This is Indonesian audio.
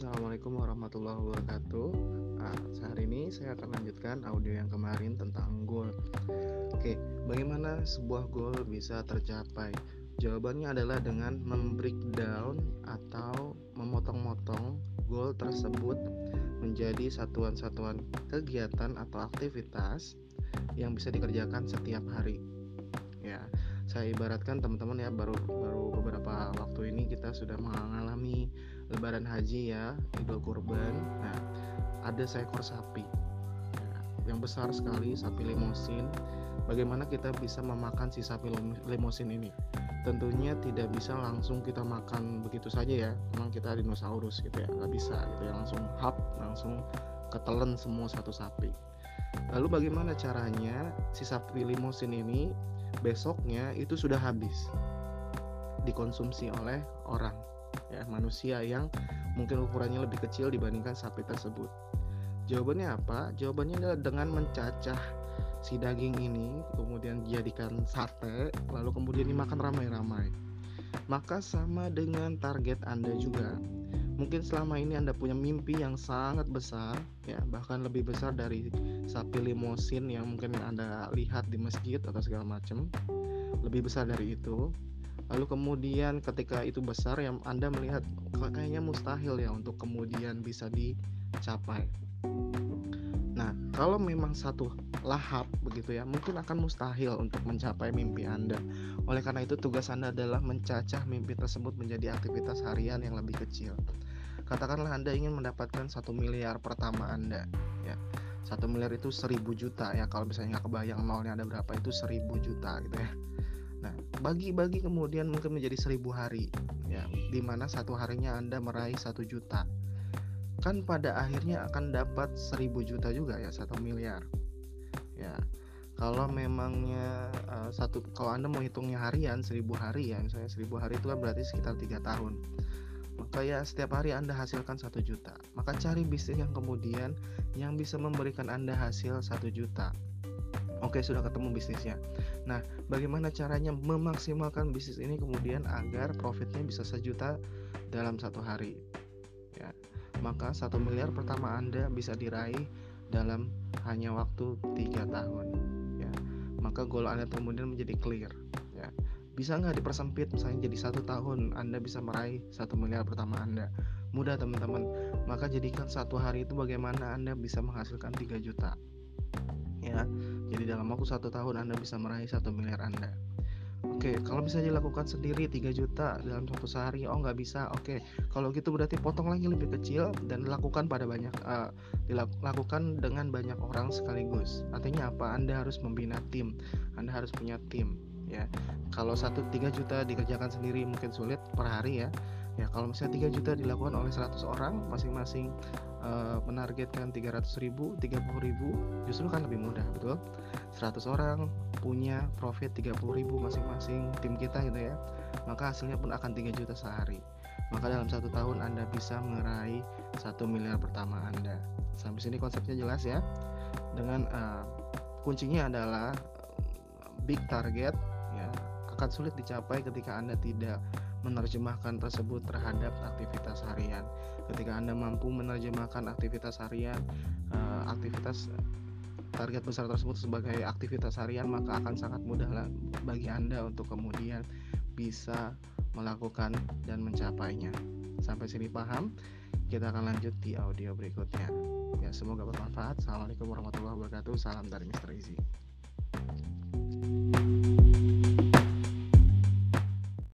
Assalamualaikum warahmatullahi wabarakatuh. Nah, hari ini saya akan lanjutkan audio yang kemarin tentang goal. Oke, bagaimana sebuah goal bisa tercapai? Jawabannya adalah dengan membreakdown atau memotong-motong goal tersebut menjadi satuan-satuan kegiatan atau aktivitas yang bisa dikerjakan setiap hari. Ya, saya ibaratkan teman-teman ya baru baru beberapa waktu ini kita sudah mengalami Lebaran Haji ya, Idul Kurban. Nah, ada seekor sapi ya, yang besar sekali, sapi limosin. Bagaimana kita bisa memakan si sapi limosin ini? Tentunya tidak bisa langsung kita makan begitu saja ya. Memang kita dinosaurus gitu ya, nggak bisa gitu ya langsung hap, langsung ketelen semua satu sapi. Lalu bagaimana caranya si sapi limosin ini besoknya itu sudah habis dikonsumsi oleh orang ya manusia yang mungkin ukurannya lebih kecil dibandingkan sapi tersebut. Jawabannya apa? Jawabannya adalah dengan mencacah si daging ini kemudian dijadikan sate lalu kemudian dimakan ramai-ramai. Maka sama dengan target Anda juga. Mungkin selama ini Anda punya mimpi yang sangat besar ya, bahkan lebih besar dari sapi limosin yang mungkin Anda lihat di masjid atau segala macam. Lebih besar dari itu lalu kemudian ketika itu besar yang Anda melihat kayaknya mustahil ya untuk kemudian bisa dicapai kalau memang satu lahap begitu ya, mungkin akan mustahil untuk mencapai mimpi Anda. Oleh karena itu, tugas Anda adalah mencacah mimpi tersebut menjadi aktivitas harian yang lebih kecil. Katakanlah Anda ingin mendapatkan satu miliar pertama Anda, ya. Satu miliar itu seribu juta ya. Kalau misalnya nggak kebayang nolnya ada berapa itu seribu juta gitu ya. Nah, bagi-bagi kemudian mungkin menjadi seribu hari, ya, di mana satu harinya Anda meraih satu juta. Kan pada akhirnya akan dapat seribu juta juga ya, satu miliar. Ya, kalau memangnya uh, satu, kalau Anda mau hitungnya harian, seribu hari ya, misalnya seribu hari itu kan berarti sekitar tiga tahun. Maka ya setiap hari Anda hasilkan satu juta. Maka cari bisnis yang kemudian yang bisa memberikan Anda hasil satu juta Oke, sudah ketemu bisnisnya. Nah, bagaimana caranya memaksimalkan bisnis ini kemudian agar profitnya bisa sejuta dalam satu hari? Ya, maka satu miliar pertama Anda bisa diraih dalam hanya waktu tiga tahun. Ya, maka goal Anda kemudian menjadi clear. Ya, bisa nggak dipersempit misalnya jadi satu tahun Anda bisa meraih satu miliar pertama Anda? Mudah teman-teman. Maka jadikan satu hari itu bagaimana Anda bisa menghasilkan 3 juta. Ya, jadi dalam waktu satu tahun Anda bisa meraih satu miliar Anda. Oke, kalau bisa dilakukan sendiri 3 juta dalam satu sehari, oh nggak bisa. Oke, kalau gitu berarti potong lagi lebih kecil dan lakukan pada banyak, uh, dilakukan dengan banyak orang sekaligus. Artinya apa? Anda harus membina tim, Anda harus punya tim, ya. Kalau satu 3 juta dikerjakan sendiri mungkin sulit per hari ya. Ya, kalau misalnya 3 juta dilakukan oleh 100 orang, masing-masing uh, menargetkan 300 ribu 30 ribu justru kan lebih mudah betul 100 orang punya profit 30 ribu masing-masing tim kita gitu ya maka hasilnya pun akan 3 juta sehari maka dalam satu tahun Anda bisa meraih satu miliar pertama Anda sampai sini konsepnya jelas ya dengan uh, kuncinya adalah big target akan sulit dicapai ketika Anda tidak menerjemahkan tersebut terhadap aktivitas harian. Ketika Anda mampu menerjemahkan aktivitas harian, uh, aktivitas target besar tersebut sebagai aktivitas harian, maka akan sangat mudah bagi Anda untuk kemudian bisa melakukan dan mencapainya. Sampai sini paham? Kita akan lanjut di audio berikutnya. Ya, semoga bermanfaat. Assalamualaikum warahmatullahi wabarakatuh. Salam dari Mr. Easy.